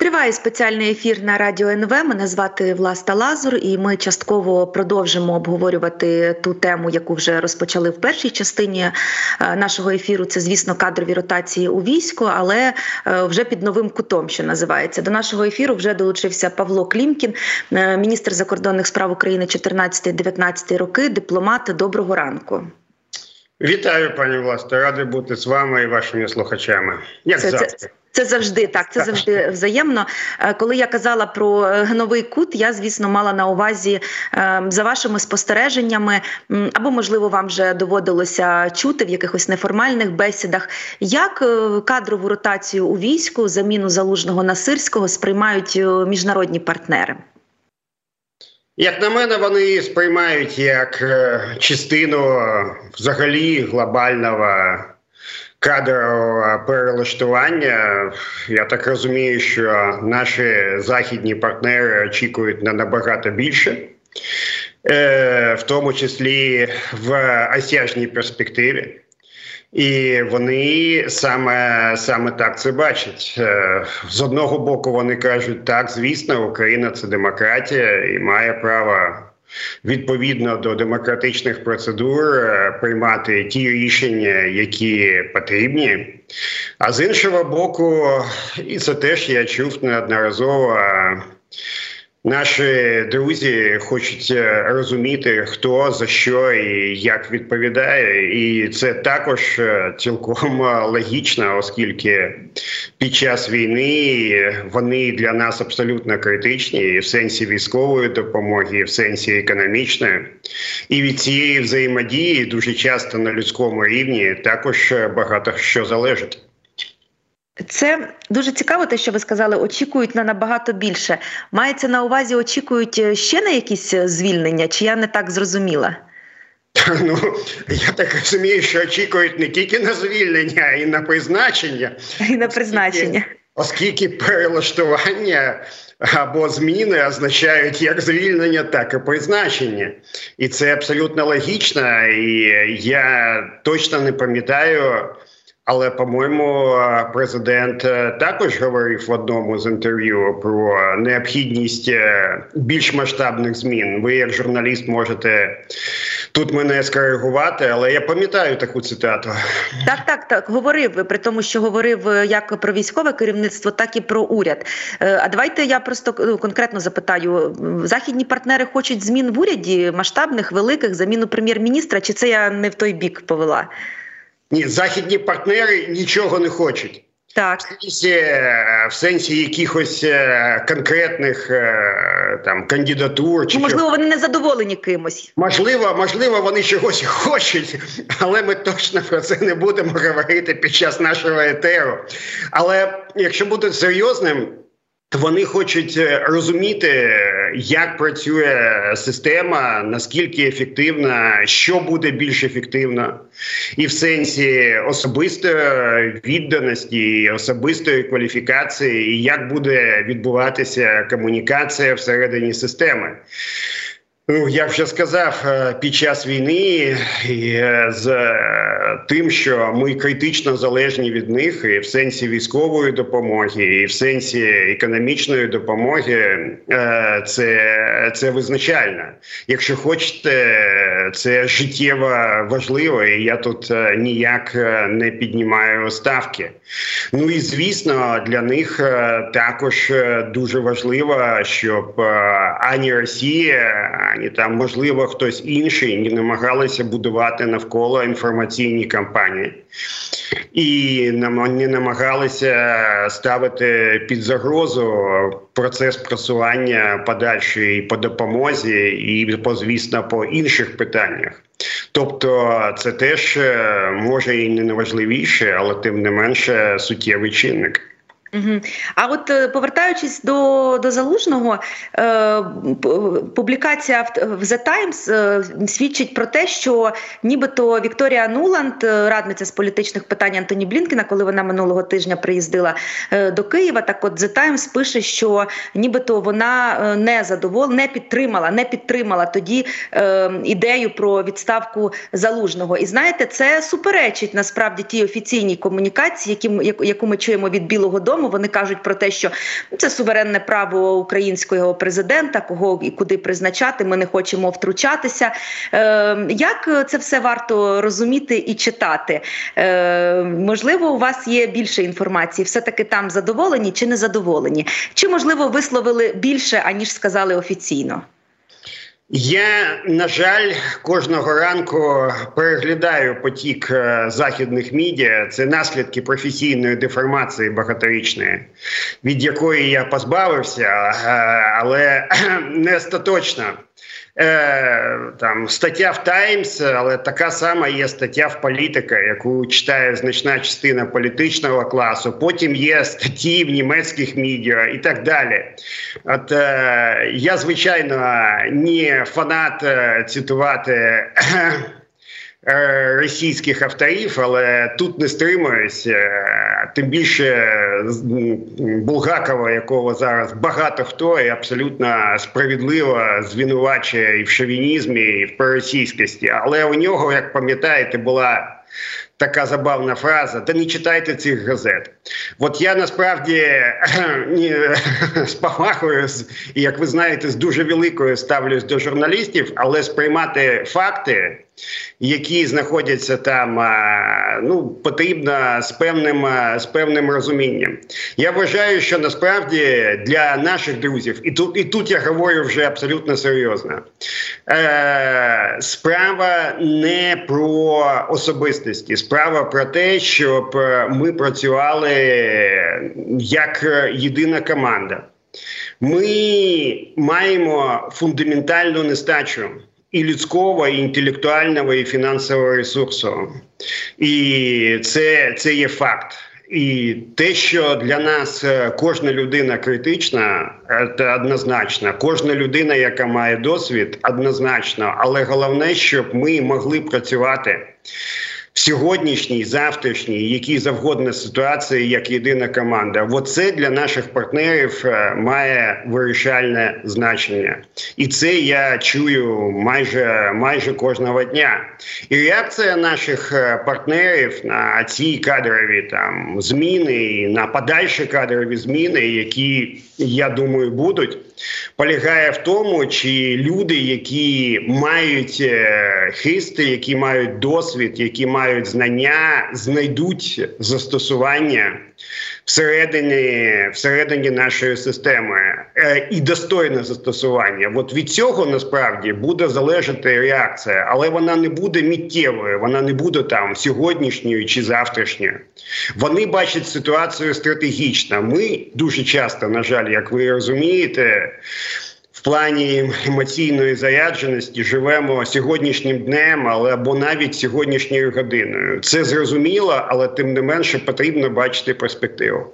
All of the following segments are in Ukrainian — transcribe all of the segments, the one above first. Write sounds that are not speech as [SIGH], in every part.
Триває спеціальний ефір на радіо НВ. Мене звати Власта Лазур, і ми частково продовжимо обговорювати ту тему, яку вже розпочали в першій частині е, нашого ефіру. Це, звісно, кадрові ротації у війську, але е, вже під новим кутом, що називається. До нашого ефіру вже долучився Павло Клімкін, е, міністр закордонних справ України 14-19 роки. Дипломат. Доброго ранку. Вітаю, пані Власте. Радий бути з вами і вашими слухачами. Як це, завжди. Це... Завжди так, це завжди взаємно. Е, коли я казала про е, новий кут, я звісно мала на увазі е, за вашими спостереженнями, або можливо вам вже доводилося чути в якихось неформальних бесідах, як кадрову ротацію у війську, заміну залужного на сирського сприймають міжнародні партнери. Як на мене, вони сприймають як частину взагалі глобального кадрового перелаштування. Я так розумію, що наші західні партнери очікують на набагато більше. Е, в тому числі в осяжній перспективі, і вони саме саме так це бачать. Е, з одного боку, вони кажуть, так, звісно, Україна це демократія і має право відповідно до демократичних процедур е, приймати ті рішення, які потрібні. А з іншого боку, і це теж я чув неодноразово. Наші друзі хочуть е, розуміти, хто за що і як відповідає, і це також е, цілком е, логічно, оскільки під час війни вони для нас абсолютно критичні і в сенсі військової допомоги, і в сенсі економічної, і від цієї взаємодії дуже часто на людському рівні також багато що залежить. Це дуже цікаво, те, що ви сказали, очікують на набагато більше. Мається на увазі, очікують е, ще на якісь е, звільнення, чи я не так зрозуміла? [LAUGHS] Ну, я так розумію, що очікують не тільки на звільнення, а й на призначення. І на призначення. [LAUGHS] Оскільки, оскільки перелаштування або зміни означають як звільнення, так і призначення. І це абсолютно логічно. І я точно не пам'ятаю. Але по-моєму, президент е, також говорив в одному з інтерв'ю про необхідність е, більш масштабних змін. Ви, як журналіст, можете тут мене скоригувати, але я пам'ятаю таку цитату. Так, так, так говорив при тому, що говорив е, як про військове керівництво, так і про уряд. А давайте я просто ну, конкретно запитаю: західні партнери хочуть змін в уряді масштабних, великих заміну прем'єр-міністра? Чи це я не в той бік повела? Ні, західні партнери нічого не хочуть. Так. В сенсі, в сенсі якихось е, конкретних е, там кандидатур чи ну, можливо, вони не задоволені кимось. Можливо, можливо, вони чогось [LAUGHS] хочуть, але ми точно про це не будемо говорити під час нашого етеру. Але якщо бути серйозним. то Вони хочуть е, розуміти, як працює система, наскільки ефективна, що буде більш ефективно, і в сенсі особистої відданості, особистої кваліфікації, і як буде відбуватися комунікація всередині системи. Ну, я вже сказав е, під час війни е, з е, тим, що ми критично залежні від них, і в сенсі військової допомоги, і в сенсі економічної допомоги, це це визначально. Якщо хочете, це життєво важливо, і я тут ніяк не піднімаю ставки. Ну і звісно, для них також дуже важливо, щоб ані Росія ані там, можливо, хтось інший намагалися будувати навколо інформаційні кампанії і не намагалися ставити під загрозу процес просування подальшої по допомозі і по звісно по інших питаннях. Тобто це теж е, може і не найважливіше, але тим не менше суттєвий чинник. А от е, повертаючись до до залужного, е, публікація в, The Times е, свідчить про те, що нібито Вікторія Нуланд, е, радниця з політичних питань Антоні Блінкіна, коли вона минулого тижня приїздила е, до Києва, так от The Times пише, що нібито вона е, не задоволена, не підтримала, не підтримала тоді ідею про відставку залужного. І знаєте, це суперечить насправді тій офіційній комунікації, які, яку ми чуємо від Білого Дому тому. Вони кажуть про те, що це суверенне право українського президента, кого і куди призначати. Ми не хочемо втручатися. Е, Як це все варто розуміти і читати? Е, Можливо, у вас є більше інформації, все таки там задоволені чи не задоволені? Чи можливо висловили більше аніж сказали офіційно? Я на жаль кожного ранку переглядаю потік е, західних медіа. Це наслідки професійної деформації багаторічної, від якої я позбавився, е, але [CLEARS THROAT] не остаточно. Е, там стаття в Таймс, але така сама є стаття в політика, яку читає значна частина політичного класу. Потім є статті в німецьких медіа і так далі. От е, я звичайно не фанат е, цитувати. Е, російських авторів, але тут не стримуюся. Тим більше Булгакова, якого зараз багато хто і абсолютно справедливо звинувачує і в шовінізмі, і в проросійськості. Але у нього, як пам'ятаєте, була така забавна фраза: та не читайте цих газет. От я насправді [CLEARS THROAT] [CLEARS THROAT] з повагою, і як ви знаєте, з дуже великою ставлюсь до журналістів, але сприймати факти які знаходяться там, ну потрібно з певним з певним розумінням. Я вважаю, що насправді для наших друзів, і тут і тут я говорю вже абсолютно серйозно. Е, Справа не про особистості, справа про те, щоб ми працювали як єдина команда. Ми маємо фундаментальну нестачу і людського, і інтелектуального, і фінансового ресурсу. І це, це є факт. І те, що для нас е, кожна людина критична, це однозначно. Кожна людина, яка має досвід, однозначно. Але головне, щоб ми могли працювати сьогоднішній, завтрашній, якій завгодно ситуації, як єдина команда. Оце для наших партнерів е, має вирішальне значення, і це я чую майже майже кожного дня. І реакція наших е, партнерів на ці кадрові там зміни, на подальші кадрові зміни, які я думаю будуть полягає в тому, чи люди, які мають е, хисти, які мають досвід, які мають знання, знайдуть застосування всередині всередині нашої системи е, і достойне застосування. От від цього насправді буде залежати реакція, але вона не буде миттєвою, вона не буде там сьогоднішньою чи завтрашньою. Вони бачать ситуацію стратегічно. Ми дуже часто, на жаль, як ви розумієте в плані емоційної зарядженості живемо сьогоднішнім днем, але або навіть сьогоднішньою годиною. Це зрозуміло, але тим не менше потрібно бачити перспективу.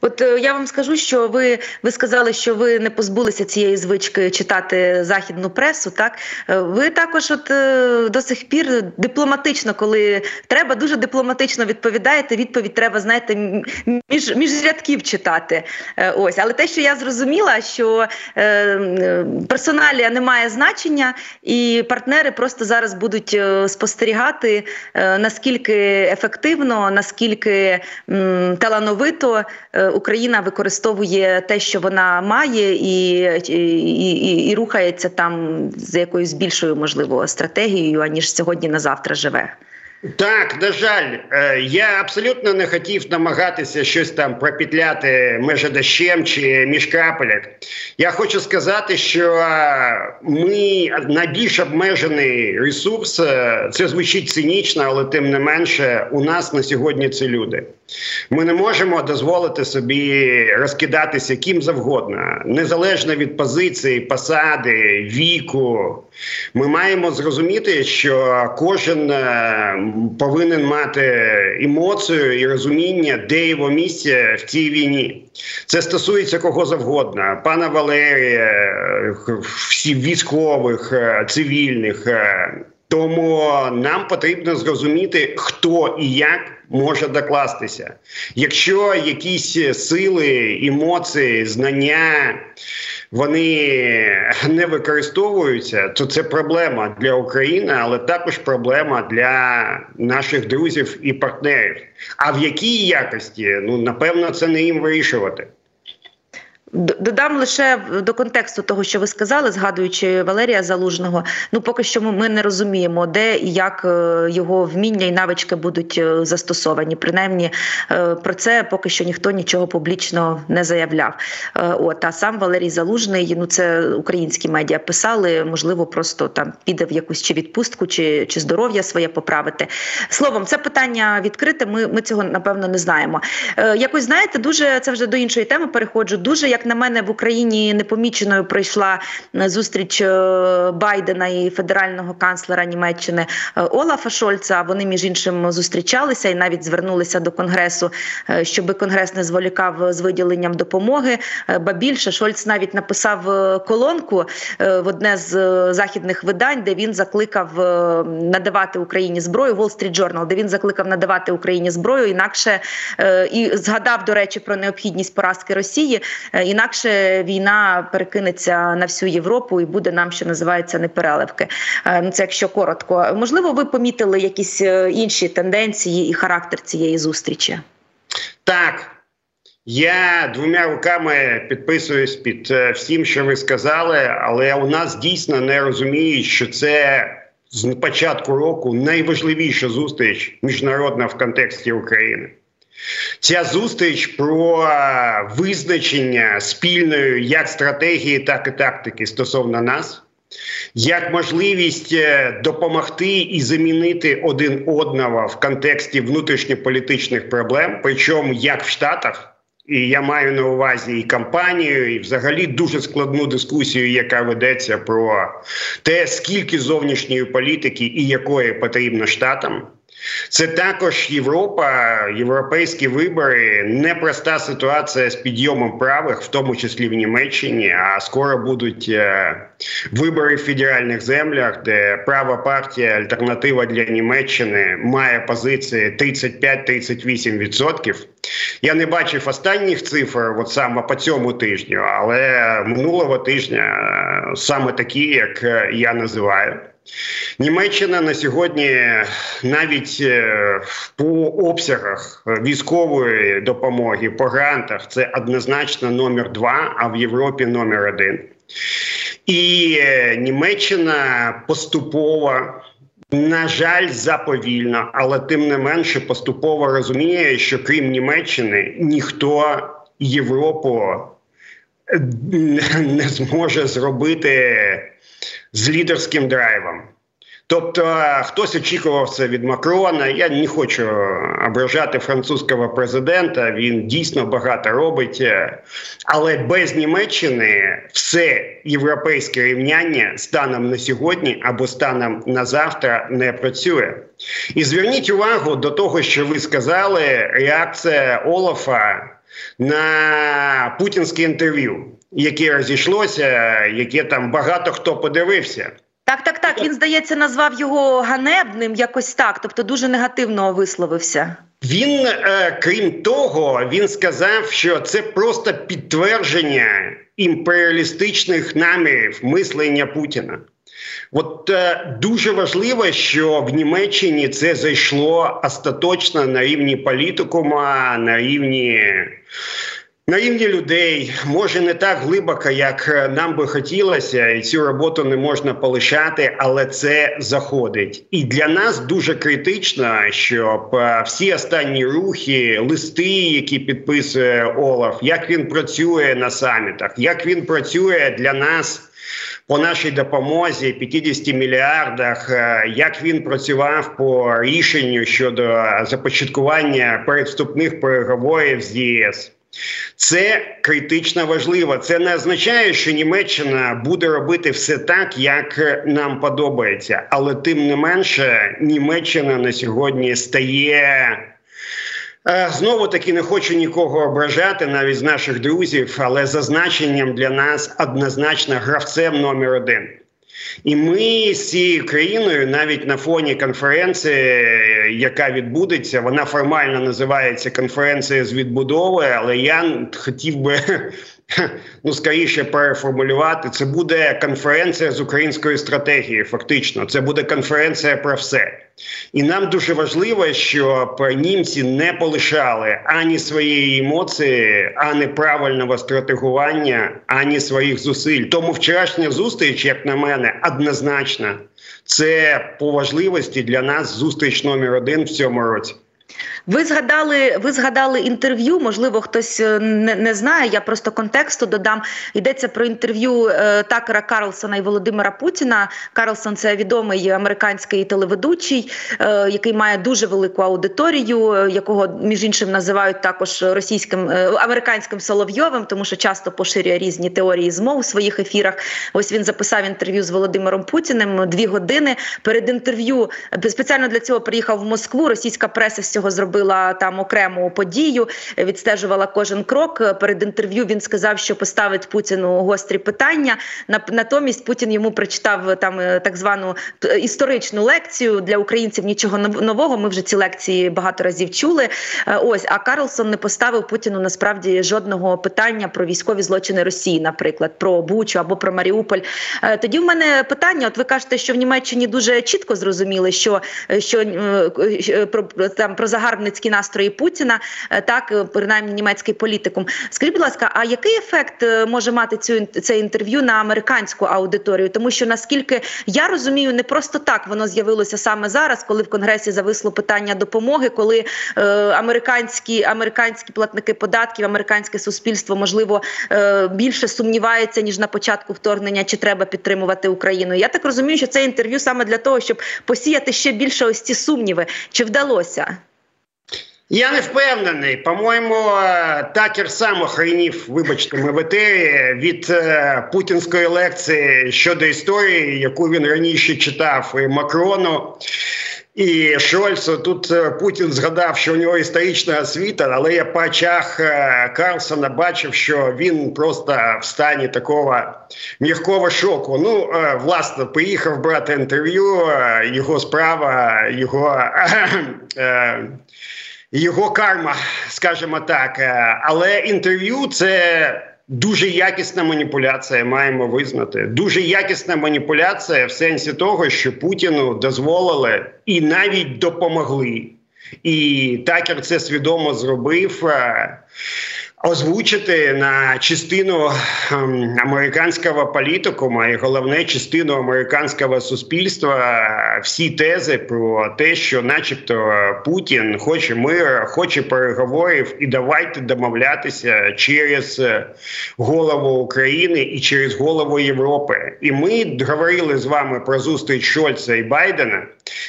От е, я вам скажу, що ви ви сказали, що ви не позбулися цієї звички читати західну пресу. Так е, ви також, от е, до сих пір, дипломатично, коли треба, дуже дипломатично відповідаєте. Відповідь треба, знаєте, між між рядків читати. Ось, але те, що я зрозуміла, що е, персоналія не має значення, і партнери просто зараз будуть спостерігати наскільки ефективно, наскільки м, талановито. Е, Україна використовує те, що вона має, і і, і, і рухається там з якоюсь більшою можливо стратегією, аніж сьогодні на завтра живе. Так, на жаль, е, я абсолютно не хотів намагатися щось там пропітляти межедощем чи між крапелек. Я хочу сказати, що е, ми найбільш обмежений ресурс. Е, це звучить цинічно, але тим не менше, у нас на сьогодні це люди. Ми не можемо дозволити собі розкидатися ким завгодно, незалежно від позиції, посади, віку. Ми маємо зрозуміти, що кожен повинен мати емоцію і розуміння, де його місце в цій війні. Це стосується кого завгодно, пана Валерія, всіх військових, цивільних. Тому нам потрібно зрозуміти, хто і як може докластися. Якщо якісь сили, емоції, знання вони не використовуються, то це проблема для України, але також проблема для наших друзів і партнерів. А в якій якості ну напевно це не їм вирішувати. Додам лише до контексту того, що ви сказали, згадуючи Валерія Залужного. Ну поки що ми не розуміємо, де і як е, його вміння і навички будуть е, застосовані. Принаймні е, про це поки що ніхто нічого публічно не заявляв. От а сам Валерій Залужний, ну це українські медіа писали, можливо, просто там піде в якусь чи відпустку, чи чи здоров'я своє поправити. Словом, це питання відкрите. Ми ми цього напевно не знаємо. Якось знаєте, дуже це вже до іншої теми. Переходжу. Дуже як на мене в Україні непоміченою пройшла е, зустріч е, Байдена і федерального канцлера Німеччини е, Олафа Шольца. Вони між іншим зустрічалися і навіть звернулися до конгресу, щоб конгрес не зволікав з виділенням допомоги. Ба більше Шольц навіть написав колонку в одне з західних видань, де він закликав надавати Україні зброю Wall Street Journal, де він закликав надавати Україні зброю, інакше і згадав до речі про необхідність поразки Росії інакше війна перекинеться на всю Європу і буде нам, що називається, непереливки. Е, ну це якщо коротко. Можливо, ви помітили якісь е, інші тенденції і характер цієї зустрічі? Так. Я двома руками підписуюсь під е, всім, що ви сказали, але у нас дійсно не розуміють, що це з початку року найважливіша зустріч міжнародна в контексті України. Ця зустріч про визначення спільної як стратегії, так і тактики стосовно нас, як можливість е, допомогти і замінити один одного в контексті внутрішньополітичних проблем, причому як в Штатах. І я маю на увазі і кампанію, і взагалі дуже складну дискусію, яка ведеться про те, скільки зовнішньої політики і якої потрібно штатам. Це також Європа, європейські вибори, непроста ситуація з підйомом правих, в тому числі в Німеччині. А скоро будуть е, вибори в федеральних землях, де права партія Альтернатива для Німеччини має позиції 35-38%. Я не бачив останніх цифр, от саме по цьому тижню, але минулого тижня е, саме такі, як е, я називаю. Німеччина на сьогодні навіть е, по обсягах військової допомоги по грантах це однозначно номер два, а в Європі номер один. І е, Німеччина поступово. На жаль, заповільно, але тим не менше поступово розуміє, що крім Німеччини ніхто Європу [LAUGHS] не зможе зробити з лідерським драйвом. Тобто хтось очікував це від Макрона. Я не хочу ображати французького президента. Він дійсно багато робить, але без Німеччини все європейське рівняння станом на сьогодні або станом на завтра не працює. І зверніть увагу до того, що ви сказали, реакція Олафа на путінське інтерв'ю яке розійшлося, яке там багато хто подивився. Так, так, так. Він здається, назвав його ганебним, якось так, тобто дуже негативно висловився. Він, е, крім того, він сказав, що це просто підтвердження імперіалістичних намірів мислення Путіна. От е, дуже важливо, що в Німеччині це зайшло остаточно на рівні політикума, на рівні на рівні людей може не так глибоко, як е, нам би хотілося, і цю роботу не можна полишати, але це заходить. І для нас дуже критично, щоб е, всі останні рухи, листи, які підписує Олаф, як він працює на самітах, як він працює для нас. По нашій допомозі 50 мільярдах, е, як він працював по рішенню щодо започаткування передступних переговорів з ЄС. Це критично важливо. Це не означає, що Німеччина буде робити все так, як нам подобається, але тим не менше, Німеччина на сьогодні стає. Е, Знову таки не хочу нікого ображати, навіть з наших друзів, але зазначенням для нас однозначно гравцем номер один. І ми з цією країною навіть на фоні конференції, яка відбудеться, вона формально називається конференція з відбудови. Але я хотів би [LAUGHS] ну скоріше переформулювати, це буде конференція з української стратегії. Фактично, це буде конференція про все. І нам дуже важливо, щоб німці не полишали ані своєї емоції, ані правильного стратегування, ані своїх зусиль. Тому вчорашня зустріч, як на мене, однозначна. Це по важливості для нас зустріч номер один в цьому році. Ви згадали, ви згадали інтерв'ю. Можливо, хтось е, не не знає. Я просто контексту додам. Йдеться про інтерв'ю е, Такера Карлсона і Володимира Путіна. Карлсон це відомий американський телеведучий, е, який має дуже велику аудиторію, е, якого між іншим називають також російським е, американським Соловйовим, тому що часто поширює різні теорії змов у своїх ефірах. Ось він записав інтерв'ю з Володимиром Путіним дві години. Перед інтерв'ю спеціально для цього приїхав в Москву. Російська преса з цього зробила робила там окрему подію, відстежувала кожен крок. Перед інтерв'ю він сказав, що поставить Путіну гострі питання. натомість Путін йому прочитав там е, так звану історичну лекцію для українців. Нічого нового. Ми вже ці лекції багато разів чули. Е, ось а Карлсон не поставив Путіну насправді жодного питання про військові злочини Росії, наприклад, про Бучу або про Маріуполь. Е, тоді в мене питання: от ви кажете, що в Німеччині дуже чітко зрозуміли, що що про там про загарбництво загарбницькі настрої Путіна, е, так е, принаймні німецький політикум. Скажіть, будь ласка, а який ефект е, може мати цю це інтерв'ю на американську аудиторію? Тому що наскільки я розумію, не просто так воно з'явилося саме зараз, коли в конгресі зависло питання допомоги, коли е, американські американські платники податків, американське суспільство можливо е, більше сумнівається ніж на початку вторгнення, чи треба підтримувати Україну. Я так розумію, що це інтерв'ю саме для того, щоб посіяти ще більше ось ці сумніви, чи вдалося. Я не впевнений. По-моєму, е, такер сам охренів, вибачте, ми в етері від е, путінської лекції щодо історії, яку він раніше читав і Макрону. І Шольцу тут е, Путін згадав, що у нього історична освіта, але я по очах Карлсона бачив, що він просто в стані такого м'якого шоку. Ну, власне, поїхав брати інтерв'ю, його справа, його його карма, скажімо так. Е, але інтерв'ю це. Дуже якісна маніпуляція, маємо визнати. Дуже якісна маніпуляція в сенсі того, що Путіну дозволили і навіть допомогли. І такер це свідомо зробив. Е, озвучити на частину ем, американського політикума і головне частину американського суспільства всі тези про те, що, начебто, Путін хоче миру, хоче переговорів, і давайте домовлятися через голову України і через голову Європи. І ми говорили з вами про зустріч Шольца і Байдена.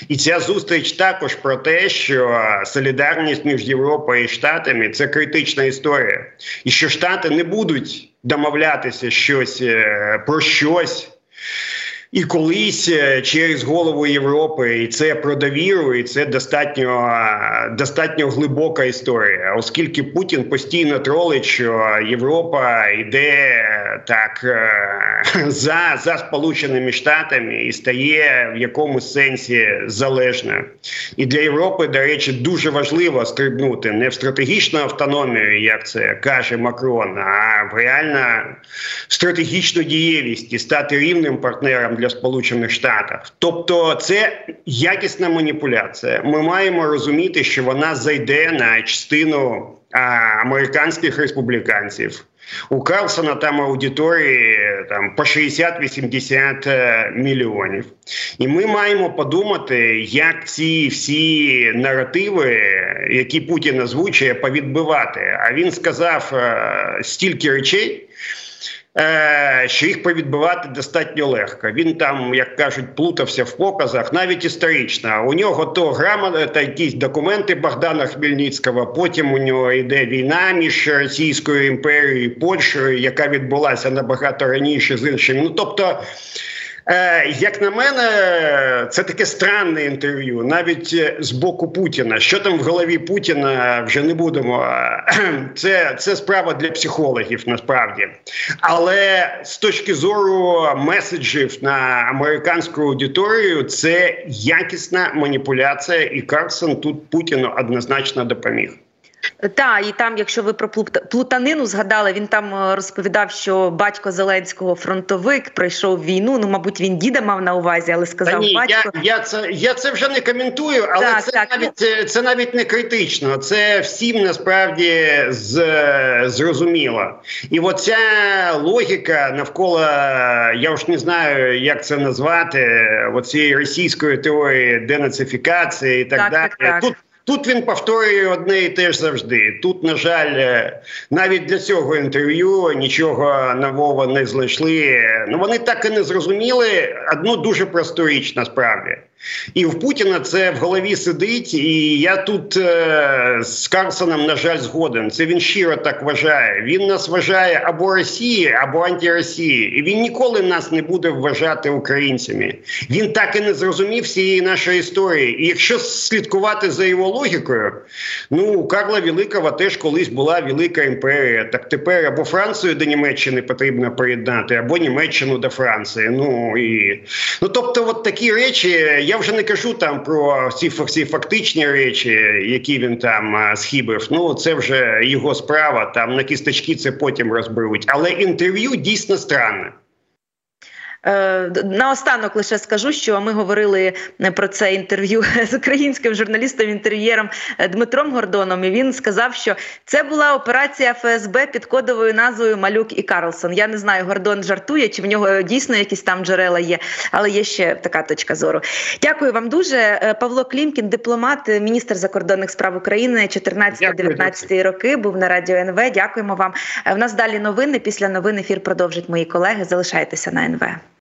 І ця зустріч також про те, що солідарність між Європою і Штатами це критична історія, і що Штати не будуть домовлятися щось е, про щось. І колись е, через голову Європи, і це про довіру, і це достатньо достатньо глибока історія, оскільки Путін постійно тролить, що Європа йде так е, [LAUGHS] за за Сполученими Штатами і стає в якомусь сенсі залежною. І для Європи, до речі, дуже важливо стрибнути не в стратегічну автономію, як це каже Макрон, а в реально стратегічну дієвість і стати рівним партнером для Сполучених Штатів. Тобто, це якісна маніпуляція. Ми маємо розуміти, що вона зайде на частину а, американських республіканців. У Карлсона там аудиторії там по 60-80 е, мільйонів, і ми маємо подумати, як ці всі наративи, які Путін озвучує, повідбивати. А він сказав е, стільки речей. Е, що їх повідбивати достатньо легко. Він там, як кажуть, плутався в показах, навіть історично. У нього то грамота, та якісь документи Богдана Хмельницького. Потім у нього йде війна між Російською імперією і Польщею, яка відбулася набагато раніше з іншими. Ну тобто. Е, як на мене, це таке странне інтерв'ю, навіть е, з боку Путіна. Що там в голові Путіна вже не будемо. Це це справа для психологів насправді. Але з точки зору меседжів на американську аудиторію, це якісна маніпуляція, і Карсон тут Путіну однозначно допоміг. Так, і там, якщо ви про плутанину згадали, він там е, розповідав, що батько Зеленського фронтовик пройшов війну. Ну, мабуть, він діда мав на увазі, але сказав Та ні, батько. Я я це я це вже не коментую, але так, це так. навіть це навіть не критично. Це всім насправді з, зрозуміло. І оця логіка навколо я ж не знаю, як це назвати, оцієї російської теорії денацифікації і так, так далі. Так, Тут Тут він повторює одне і те ж завжди. Тут, на жаль, е, навіть для цього інтерв'ю нічого нового не знайшли. Ну вони так і не зрозуміли одну дуже просту річ насправді. І в Путіна це в голові сидить, і я тут е, з Карсоном, на жаль, згоден. Це він щиро так вважає. Він нас вважає або Росії, або антиросії. І він ніколи нас не буде вважати українцями. Він так і не зрозумів всієї нашої історії. І якщо слідкувати за його логікою, ну у Карла Великого теж колись була велика імперія. Так тепер або Францію до Німеччини потрібно приєднати, або Німеччину до Франції. Ну і ну тобто, от такі речі. Я вже не кажу там про всі всі фактичні речі, які він там схибив. Ну це вже його справа. Там на кісточки це потім розберуть. Але інтерв'ю дійсно странне. Е, наостанок лише скажу, що ми говорили про це інтерв'ю [LAUGHS] з українським журналістом інтер'єром е, Дмитром Гордоном. і Він сказав, що це була операція ФСБ під кодовою назвою Малюк і Карлсон. Я не знаю, Гордон жартує, чи в нього дійсно якісь там джерела є, але є ще така точка зору. Дякую вам дуже. Е, Павло Клімкін, дипломат, міністр закордонних справ України 14-19 роки. Був на радіо НВ. Дякуємо вам. В нас далі новини. Після новин ефір продовжать мої колеги. Залишайтеся на НВ.